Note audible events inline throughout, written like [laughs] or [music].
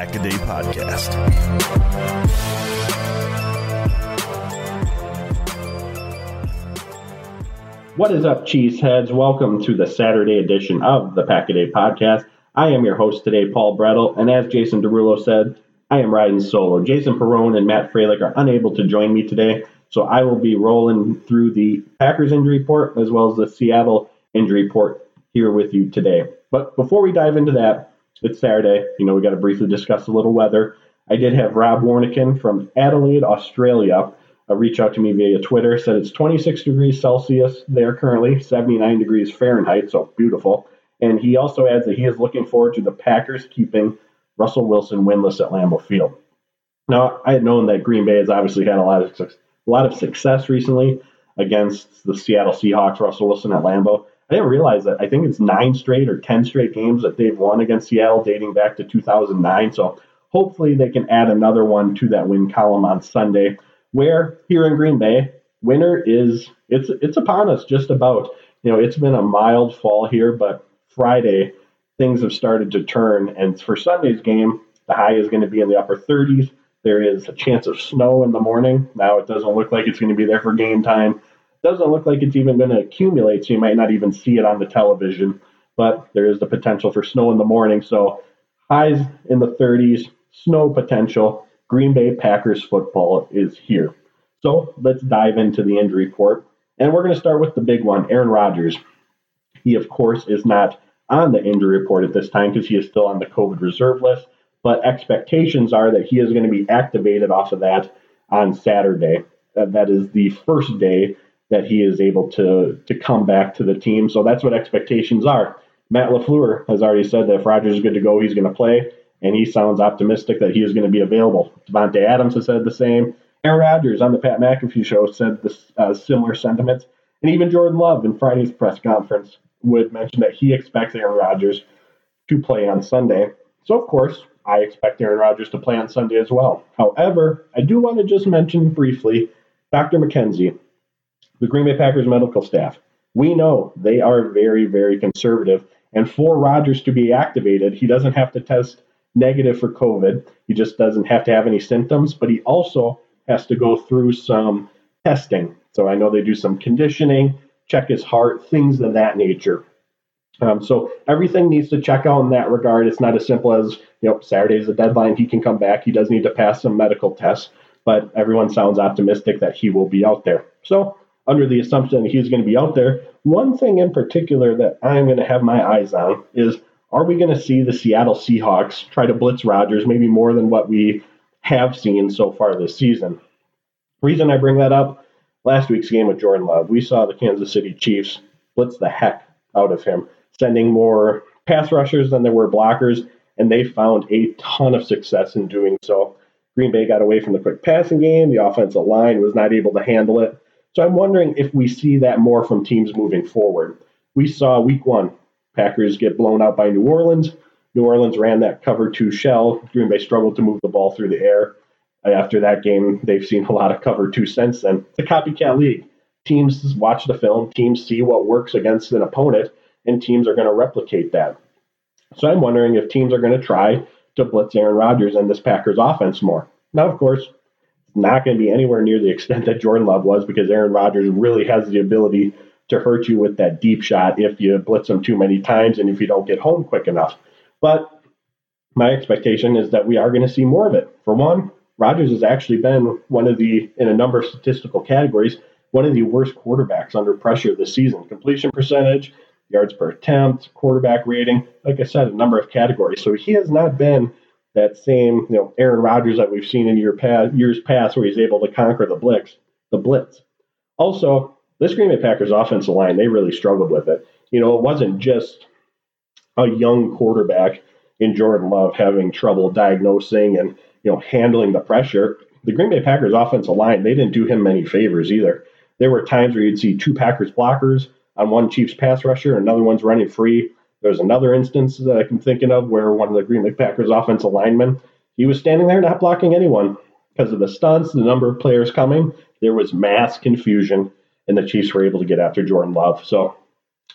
This is the Pack a Day Podcast. What is up, cheeseheads? Welcome to the Saturday edition of the Pack a Day Podcast. I am your host today, Paul Bretl, and as Jason Derulo said, I am riding solo. Jason Perone and Matt Freilich are unable to join me today. So I will be rolling through the Packers injury report as well as the Seattle injury report here with you today. But before we dive into that, it's Saturday. You know, we got to briefly discuss a little weather. I did have Rob Warnikin from Adelaide, Australia, uh, reach out to me via Twitter. Said it's 26 degrees Celsius there currently, 79 degrees Fahrenheit, so beautiful. And he also adds that he is looking forward to the Packers keeping Russell Wilson winless at Lambeau Field. Now, I had known that Green Bay has obviously had a lot of a lot of success recently against the Seattle Seahawks, Russell Wilson at Lambeau. I didn't realize that. I think it's nine straight or 10 straight games that they've won against Seattle dating back to 2009. So hopefully they can add another one to that win column on Sunday, where here in Green Bay, winter is it's it's upon us just about. You know, it's been a mild fall here, but Friday things have started to turn. And for Sunday's game, the high is going to be in the upper 30s. There is a chance of snow in the morning. Now it doesn't look like it's going to be there for game time. Doesn't look like it's even going to accumulate, so you might not even see it on the television. But there is the potential for snow in the morning. So highs in the 30s, snow potential. Green Bay Packers football is here. So let's dive into the injury report. And we're going to start with the big one Aaron Rodgers. He, of course, is not on the injury report at this time because he is still on the COVID reserve list but expectations are that he is going to be activated off of that on Saturday. That, is the first day that he is able to to come back to the team. So that's what expectations are. Matt LaFleur has already said that if Rodgers is good to go, he's going to play, and he sounds optimistic that he is going to be available. Davante Adams has said the same. Aaron Rodgers on the Pat McAfee show said this, uh, similar sentiments, and even Jordan Love in Friday's press conference would mention that he expects Aaron Rodgers to play on Sunday. So of course, I expect Aaron Rodgers to play on Sunday as well. However, I do want to just mention briefly Dr. McKenzie, the Green Bay Packers medical staff. We know they are very, very conservative. And for Rodgers to be activated, he doesn't have to test negative for COVID. He just doesn't have to have any symptoms, but he also has to go through some testing. So I know they do some conditioning, check his heart, things of that nature. Um, so everything needs to check out in that regard. It's not as simple as you know Saturday is the deadline. He can come back. He does need to pass some medical tests, but everyone sounds optimistic that he will be out there. So under the assumption that he's going to be out there, one thing in particular that I'm going to have my eyes on is: Are we going to see the Seattle Seahawks try to blitz Rodgers maybe more than what we have seen so far this season? Reason I bring that up: last week's game with Jordan Love, we saw the Kansas City Chiefs blitz the heck out of him sending more pass rushers than there were blockers, and they found a ton of success in doing so. Green Bay got away from the quick passing game. The offensive line was not able to handle it. So I'm wondering if we see that more from teams moving forward. We saw week one, Packers get blown out by New Orleans. New Orleans ran that cover two shell. Green Bay struggled to move the ball through the air. Uh, after that game, they've seen a lot of cover two since then. It's a copycat league. teams watch the film, teams see what works against an opponent, and teams are going to replicate that. So I'm wondering if teams are going to try to blitz Aaron Rodgers and this Packers offense more. Now, of course, not going to be anywhere near the extent that Jordan Love was because Aaron Rodgers really has the ability to hurt you with that deep shot if you blitz him too many times and if you don't get home quick enough. But my expectation is that we are going to see more of it. For one, Rodgers has actually been one of the, in a number of statistical categories, one of the worst quarterbacks under pressure this season. Completion percentage, yards per attempt, quarterback rating, like I said, a number of categories. So he has not been that same, you know, Aaron Rodgers that we've seen in year past, years past where he's able to conquer the blitz. The blitz. Also, this Green Bay Packers offensive line, they really struggled with it. You know, it wasn't just a young quarterback in Jordan Love having trouble diagnosing and you know handling the pressure. The Green Bay Packers offensive line, they didn't do him many favors either. There were times where you'd see two Packers blockers on one Chiefs pass rusher, another one's running free. There's another instance that I can thinking of where one of the Green Bay Packers offensive linemen, he was standing there not blocking anyone because of the stunts, the number of players coming. There was mass confusion, and the Chiefs were able to get after Jordan Love. So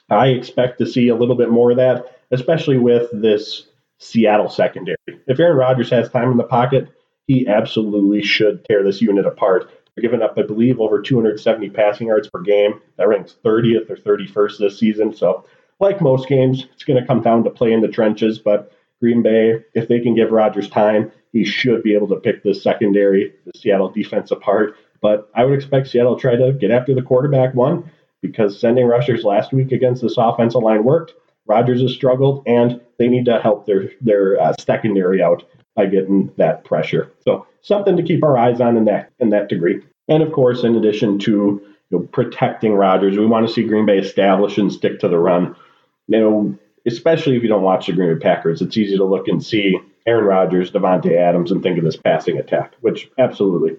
I expect to see a little bit more of that, especially with this Seattle secondary. If Aaron Rodgers has time in the pocket, he absolutely should tear this unit apart. They're giving up, I believe, over 270 passing yards per game. That ranks 30th or 31st this season. So, like most games, it's going to come down to play in the trenches. But Green Bay, if they can give Rodgers time, he should be able to pick the secondary, the Seattle defense apart. But I would expect Seattle to try to get after the quarterback one because sending rushers last week against this offensive line worked. Rodgers has struggled, and they need to help their their uh, secondary out by getting that pressure. So something to keep our eyes on in that in that degree. And of course, in addition to you know, protecting Rodgers, we want to see Green Bay establish and stick to the run. You know, especially if you don't watch the Green Bay Packers, it's easy to look and see Aaron Rodgers, Davante Adams, and think of this passing attack, which absolutely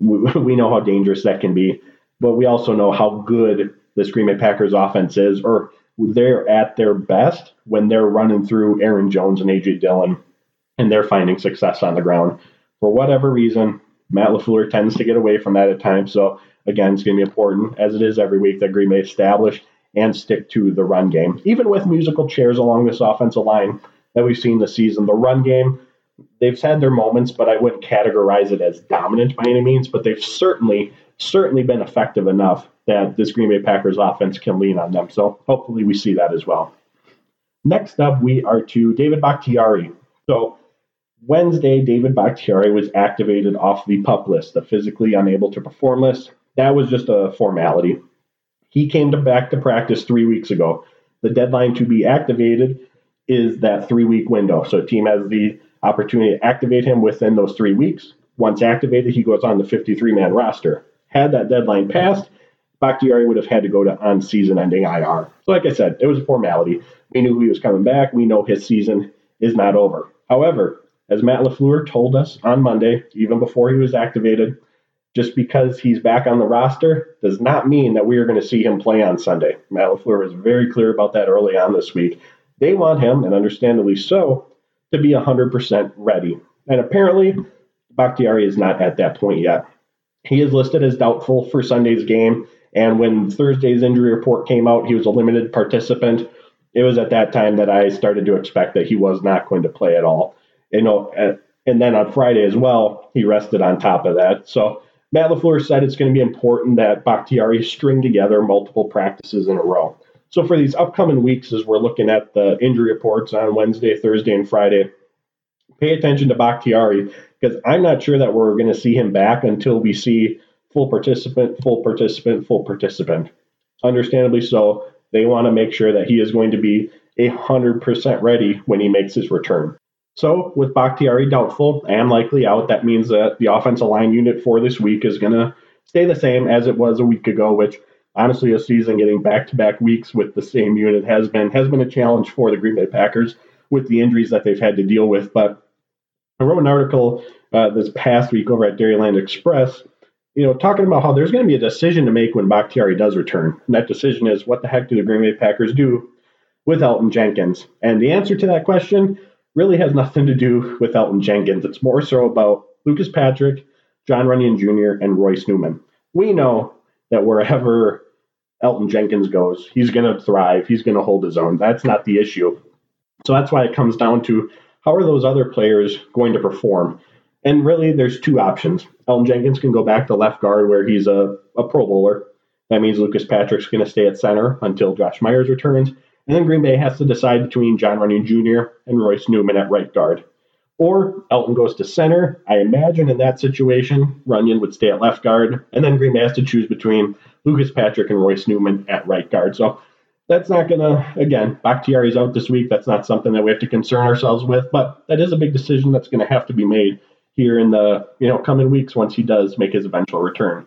we, [laughs] we know how dangerous that can be. But we also know how good this Green Bay Packers offense is, or they're at their best when they're running through Aaron Jones and AJ Dillon and they're finding success on the ground. For whatever reason, Matt LaFleur tends to get away from that at times. So, again, it's going to be important, as it is every week, that Green Bay establish and stick to the run game. Even with musical chairs along this offensive line that we've seen this season, the run game, they've had their moments, but I wouldn't categorize it as dominant by any means, but they've certainly, certainly been effective enough that this Green Bay Packers offense can lean on them. So hopefully we see that as well. Next up, we are to David Bakhtiari. So Wednesday, David Bakhtiari was activated off the pup list, the physically unable to perform list. That was just a formality. He came to back to practice three weeks ago. The deadline to be activated is that three week window. So a team has the opportunity to activate him within those three weeks. Once activated, he goes on the 53 man roster. Had that deadline passed, Bakhtiari would have had to go to on season ending IR. So, like I said, it was a formality. We knew he was coming back. We know his season is not over. However, as Matt LaFleur told us on Monday, even before he was activated, just because he's back on the roster does not mean that we are going to see him play on Sunday. Matt LaFleur was very clear about that early on this week. They want him, and understandably so, to be 100% ready. And apparently, Bakhtiari is not at that point yet. He is listed as doubtful for Sunday's game. And when Thursday's injury report came out, he was a limited participant. It was at that time that I started to expect that he was not going to play at all. You know, and then on Friday as well, he rested on top of that. So Matt LaFleur said it's going to be important that Bakhtiari string together multiple practices in a row. So for these upcoming weeks, as we're looking at the injury reports on Wednesday, Thursday, and Friday, pay attention to Bakhtiari because I'm not sure that we're going to see him back until we see full participant, full participant, full participant. Understandably so, they want to make sure that he is going to be 100% ready when he makes his return. So, with Bakhtiari doubtful and likely out, that means that the offensive line unit for this week is going to stay the same as it was a week ago, which honestly, a season getting back to back weeks with the same unit has been has been a challenge for the Green Bay Packers with the injuries that they've had to deal with. But I wrote an article uh, this past week over at Dairyland Express you know, talking about how there's going to be a decision to make when Bakhtiari does return. And that decision is what the heck do the Green Bay Packers do with Elgton Jenkins? And the answer to that question really has nothing to do with Elgton Jenkins. It's more so about Lucas Patrick, John Runyan Jr., and Royce Newman. We know that wherever Elgton Jenkins goes, he's going to thrive. He's going to hold his own. That's not the issue. So that's why it comes down to how are those other players going to perform? And really, there's two options. Elgton Jenkins can go back to left guard where he's a, a Pro Bowler. That means Lucas Patrick's going to stay at center until Josh Myers returns. And then Green Bay has to decide between John Runyan Jr. and Royce Newman at right guard. Or Elgton goes to center. I imagine in that situation, Runyan would stay at left guard. And then Green Bay has to choose between Lucas Patrick and Royce Newman at right guard. So that's not going to, again, Bakhtiari's out this week. That's not something that we have to concern ourselves with. But that is a big decision that's going to have to be made here in the you know coming weeks once he does make his eventual return.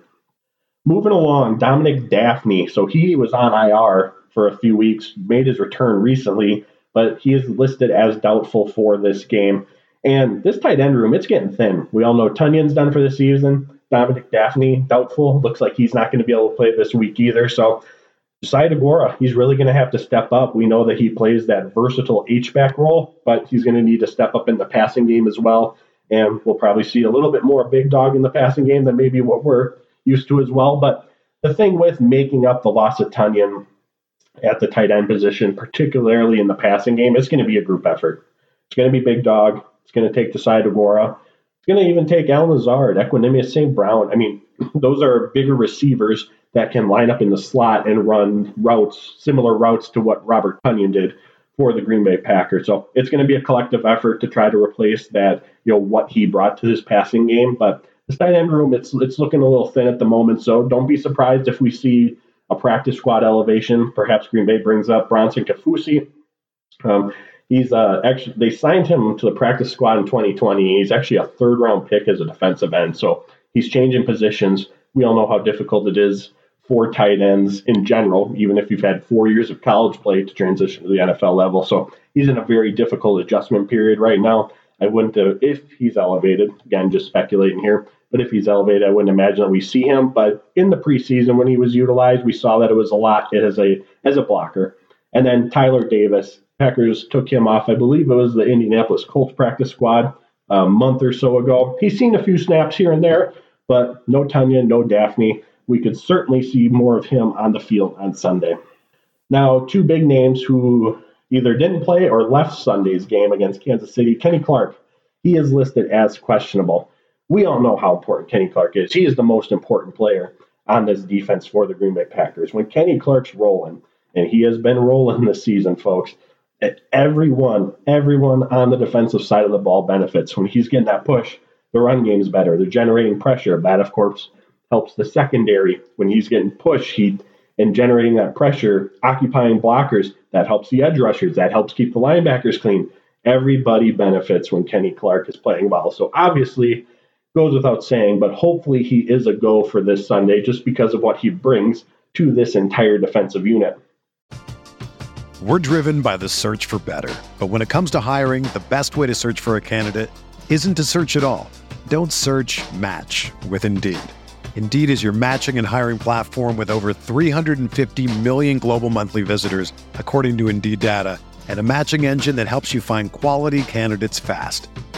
Moving along, Dominique Dafney. So he was on IR for a few weeks, made his return recently, but he is listed as doubtful for this game. And this tight end room, it's getting thin. We all know Tonyan's done for the season. Dominique Dafney, doubtful. Looks like he's not going to be able to play this week either. So Josiah Deguara, he's really going to have to step up. We know that he plays that versatile H-back role, but he's going to need to step up in the passing game as well. And we'll probably see a little bit more big dog in the passing game than maybe what we're used to as well. But the thing with making up the loss of Tonyan at the tight end position, particularly in the passing game, it's going to be a group effort. It's going to be big dog. It's going to take the side of Deguara. It's going to even take Allen Lazard, Equanimeous St. Brown. I mean, [clears throat] those are bigger receivers that can line up in the slot and run routes, similar routes to what Robert Tonyan did for the Green Bay Packers. So it's going to be a collective effort to try to replace that, you know, what he brought to this passing game. But the tight end room, it's it's looking a little thin at the moment. So don't be surprised if we see a practice squad elevation. Perhaps Green Bay brings up Bronson Kaufusi. Um, he's uh, actually they signed him to the practice squad in 2020. He's actually a third round pick as a defensive end. So he's changing positions. We all know how difficult it is for tight ends in general, even if you've had four years of college play to transition to the NFL level. So he's in a very difficult adjustment period right now. I wouldn't, have, if he's elevated, again, just speculating here, but if he's elevated, I wouldn't imagine that we see him. But in the preseason, when he was utilized, we saw that it was a lot as a as a blocker. And then Tyler Davis, Packers took him off. I believe it was the Indianapolis Colts practice squad a month or so ago. He's seen a few snaps here and there, but no Tonyan, no Dafney. we could certainly see more of him on the field on Sunday. Now, two big names who either didn't play or left Sunday's game against Kansas City. Kenny Clark, he is listed as questionable. We all know how important Kenny Clark is. He is the most important player on this defense for the Green Bay Packers. When Kenny Clark's rolling, and he has been rolling this season, folks, everyone, everyone on the defensive side of the ball benefits. When he's getting that push, the run game is better. They're generating pressure. That, of course, helps the secondary when he's getting pushed. He and generating that pressure, occupying blockers, that helps the edge rushers, that helps keep the linebackers clean. Everybody benefits when Kenny Clark is playing well. So obviously, goes without saying, but hopefully he is a go for this Sunday just because of what he brings to this entire defensive unit. We're driven by the search for better. But when it comes to hiring, the best way to search for a candidate isn't to search at all. Don't search match with Indeed. Indeed is your matching and hiring platform with over 350 million global monthly visitors, according to Indeed data, and a matching engine that helps you find quality candidates fast.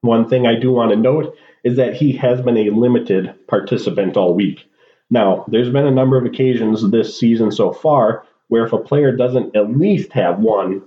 One thing I do want to note is that he has been a limited participant all week. Now, there's been a number of occasions this season so far where if a player doesn't at least have one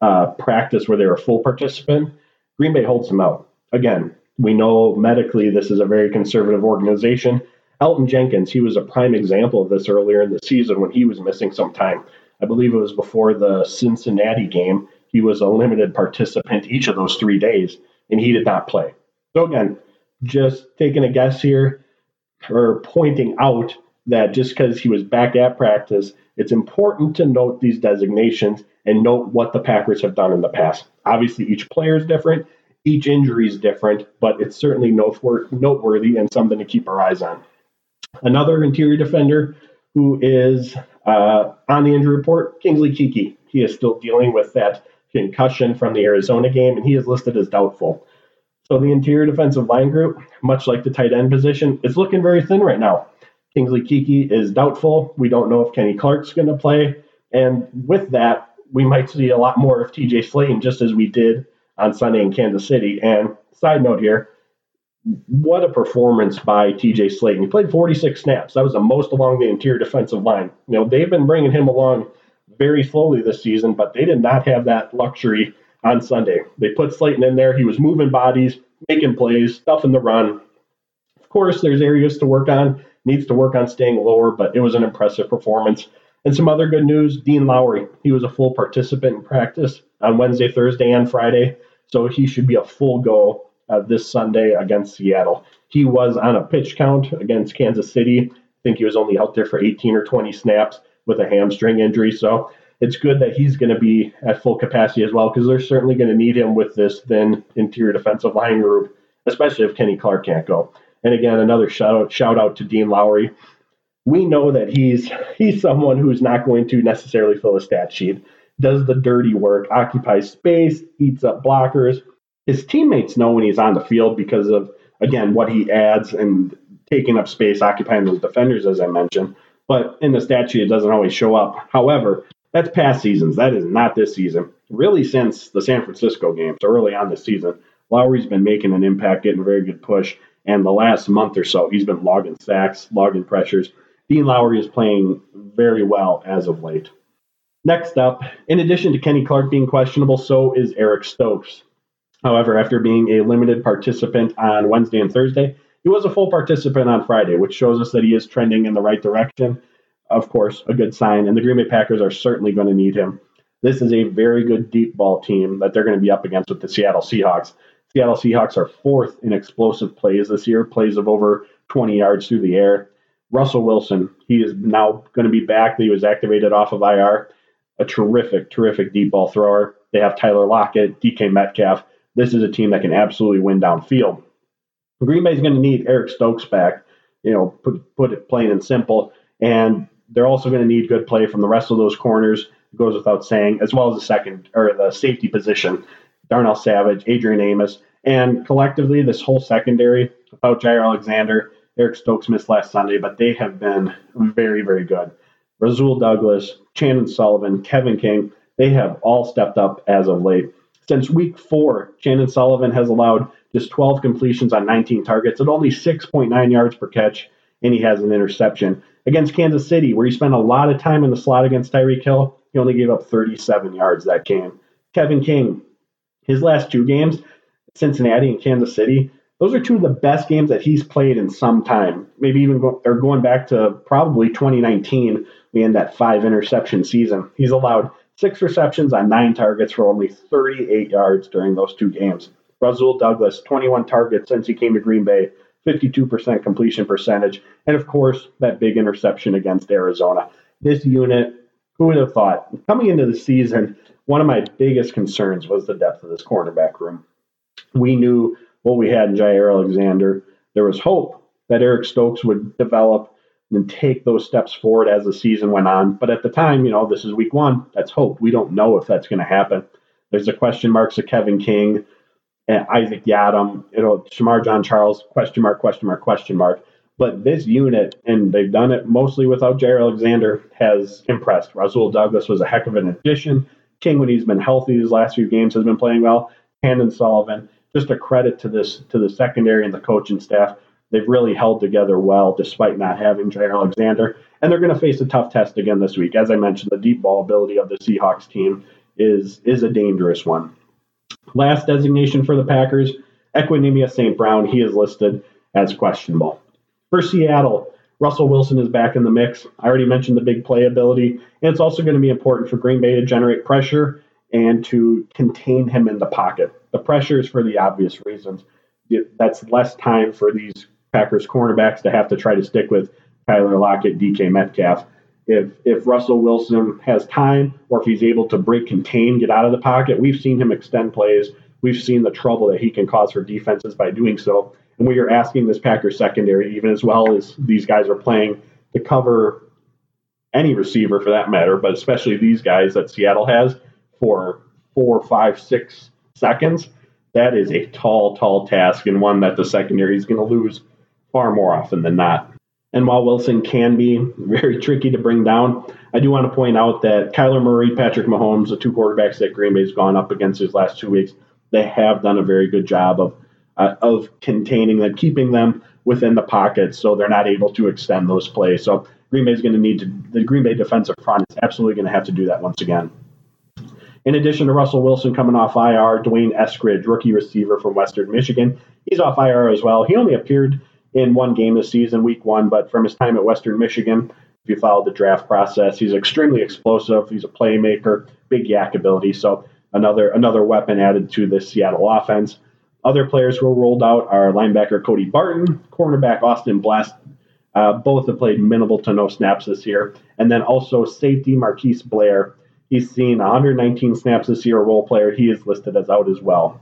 uh, practice where they're a full participant, Green Bay holds them out. Again, we know medically this is a very conservative organization. Elgton Jenkins, he was a prime example of this earlier in the season when he was missing some time. I believe it was before the Cincinnati game. He was a limited participant each of those three days, and he did not play. So, again, just taking a guess here or pointing out that just because he was back at practice, it's important to note these designations and note what the Packers have done in the past. Obviously, each player is different, each injury is different, but it's certainly noteworthy and something to keep our eyes on. Another interior defender who is uh, on the injury report, Kingsley Keke. He is still dealing with that concussion from the Arizona game, and he is listed as doubtful. So the interior defensive line group, much like the tight end position, is looking very thin right now. Kingsley Keke is doubtful. We don't know if Kenny Clark's going to play. And with that, we might see a lot more of TJ Slaton, just as we did on Sunday in Kansas City. And side note here, what a performance by TJ Slaton. He played 46 snaps. That was the most along the interior defensive line. You know, they've been bringing him along very slowly this season, but they did not have that luxury on Sunday. They put Slaton in there. He was moving bodies, making plays, stuffing the run. Of course, there's areas to work on, needs to work on staying lower, but it was an impressive performance. And some other good news Dean Lowry, he was a full participant in practice on Wednesday, Thursday, and Friday. So he should be a full go uh, this Sunday against Seattle. He was on a pitch count against Kansas City. I think he was only out there for 18 or 20 snaps with a hamstring injury. So it's good that he's going to be at full capacity as well because they're certainly going to need him with this thin interior defensive line group, especially if Kenny Clark can't go. And again, another shout out, shout out to Dean Lowry. We know that he's [laughs] he's someone who's not going to necessarily fill a stat sheet, does the dirty work, occupies space, eats up blockers, his teammates know when he's on the field because of again what he adds and taking up space, occupying those defenders, as I mentioned. But in the stat sheet, it doesn't always show up. However, that's past seasons. That is not this season. Really, since the San Francisco game, so early on this season, Lowry's been making an impact, getting a very good push. And the last month or so, he's been logging sacks, logging pressures. Dean Lowry is playing very well as of late. Next up, in addition to Kenny Clark being questionable, so is Eric Stokes. However, after being a limited participant on Wednesday and Thursday, he was a full participant on Friday, which shows us that he is trending in the right direction. Of course, a good sign. And the Green Bay Packers are certainly going to need him. This is a very good deep ball team that they're going to be up against with the Seattle Seahawks. Seattle Seahawks are fourth in explosive plays this year, plays of over 20 yards through the air. Russell Wilson, he is now going to be back. He was activated off of IR. A terrific, terrific deep ball thrower. They have Tyler Lockett, DK Metcalf this is a team that can absolutely win downfield. Green Bay is going to need Eric Stokes back, you know, put, put it plain and simple. And they're also going to need good play from the rest of those corners, It goes without saying, as well as the second or the safety position, Darnell Savage, Adrian Amos. And collectively, this whole secondary, without Jaire Alexander, Eric Stokes missed last Sunday, but they have been very, very good. Rasul Douglas, Chandon Sullivan, Kevin King, they have all stepped up as of late. Since week four, Chandon Sullivan has allowed just 12 completions on 19 targets at only 6.9 yards per catch, and he has an interception. Against Kansas City, where he spent a lot of time in the slot against Tyreek Hill, he only gave up 37 yards that game. Kevin King, his last two games, Cincinnati and Kansas City, those are two of the best games that he's played in some time. Maybe even go, or going back to probably 2019, we end that five interception season. He's allowed six receptions on nine targets for only 38 yards during those two games. Rasul Douglas, 21 targets since he came to Green Bay, 52% completion percentage, and of course, that big interception against Arizona. This unit, who would have thought? Coming into the season, one of my biggest concerns was the depth of this cornerback room. We knew what we had in Jaire Alexander. There was hope that Eric Stokes would develop and take those steps forward as the season went on. But at the time, you know, this is week one. That's hope. We don't know if that's going to happen. There's the question marks of Kevin King, and Isaac Yiadom, you know, Shemar Jean-Charles, question mark, question mark, question mark. But this unit, and they've done it mostly without Jaire Alexander, has impressed. Rasul Douglas was a heck of an addition. King, when he's been healthy these last few games, has been playing well. Chandon Sullivan, just a credit to this to the secondary and the coaching staff. They've really held together well despite not having Jaire Alexander, and they're going to face a tough test again this week. As I mentioned, the deep ball ability of the Seahawks team is is a dangerous one. Last designation for the Packers, Equanimeous St. Brown. He is listed as questionable. For Seattle, Russell Wilson is back in the mix. I already mentioned the big playability, and it's also going to be important for Green Bay to generate pressure and to contain him in the pocket. The pressure is for the obvious reasons. That's less time for these Packers cornerbacks to have to try to stick with Tyler Lockett, DK Metcalf. If if Russell Wilson has time or if he's able to break contain, get out of the pocket, we've seen him extend plays. We've seen the trouble that he can cause for defenses by doing so. And we are asking this Packers secondary, even as well as these guys are playing, to cover any receiver for that matter, but especially these guys that Seattle has for four, five, six seconds. That is a tall, tall task and one that the secondary is going to lose far more often than not. And while Wilson can be [laughs] very tricky to bring down, I do want to point out that Kyler Murray, Patrick Mahomes, the two quarterbacks that Green Bay's gone up against these last two weeks, they have done a very good job of uh, of containing them, keeping them within the pocket so they're not able to extend those plays. So Green Bay is going to need to, the Green Bay defensive front is absolutely going to have to do that once again. In addition to Russell Wilson coming off IR, D'Wayne Eskridge, rookie receiver from Western Michigan, he's off IR as well. He only appeared in one game this season, week one, but from his time at Western Michigan, if you followed the draft process, he's extremely explosive. He's a playmaker, big YAC ability. So another another weapon added to the Seattle offense. Other players who were rolled out are linebacker Cody Barton, cornerback Austin Blast. Uh, both have played minimal to no snaps this year. And then also safety Marquise Blair. He's seen 119 snaps this year, a role player. He is listed as out as well.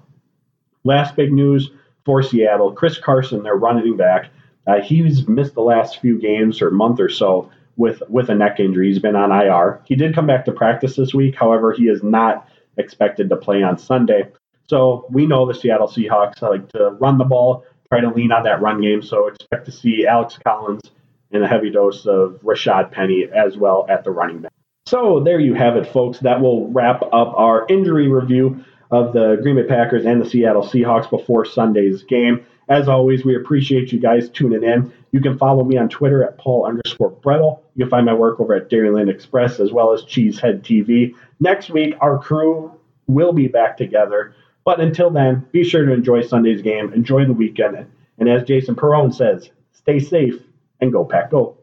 Last big news for Seattle Chris Carson, their running back. Uh, he's missed the last few games or month or so with, with a neck injury. He's been on IR. He did come back to practice this week. However, he is not expected to play on Sunday. So we know the Seattle Seahawks like to run the ball, try to lean on that run game. So expect to see Alex Collins and a heavy dose of Rashad Penny as well at the running back. So there you have it, folks. That will wrap up our injury review of the Green Bay Packers and the Seattle Seahawks before Sunday's game. As always, we appreciate you guys tuning in. You can follow me on Twitter at Paul underscore Bretl. You can find my work over at Dairyland Express as well as Cheesehead TV. Next week, our crew will be back together but until then, be sure to enjoy Sunday's game, enjoy the weekend, and as Jason Perone says, stay safe and go pack go.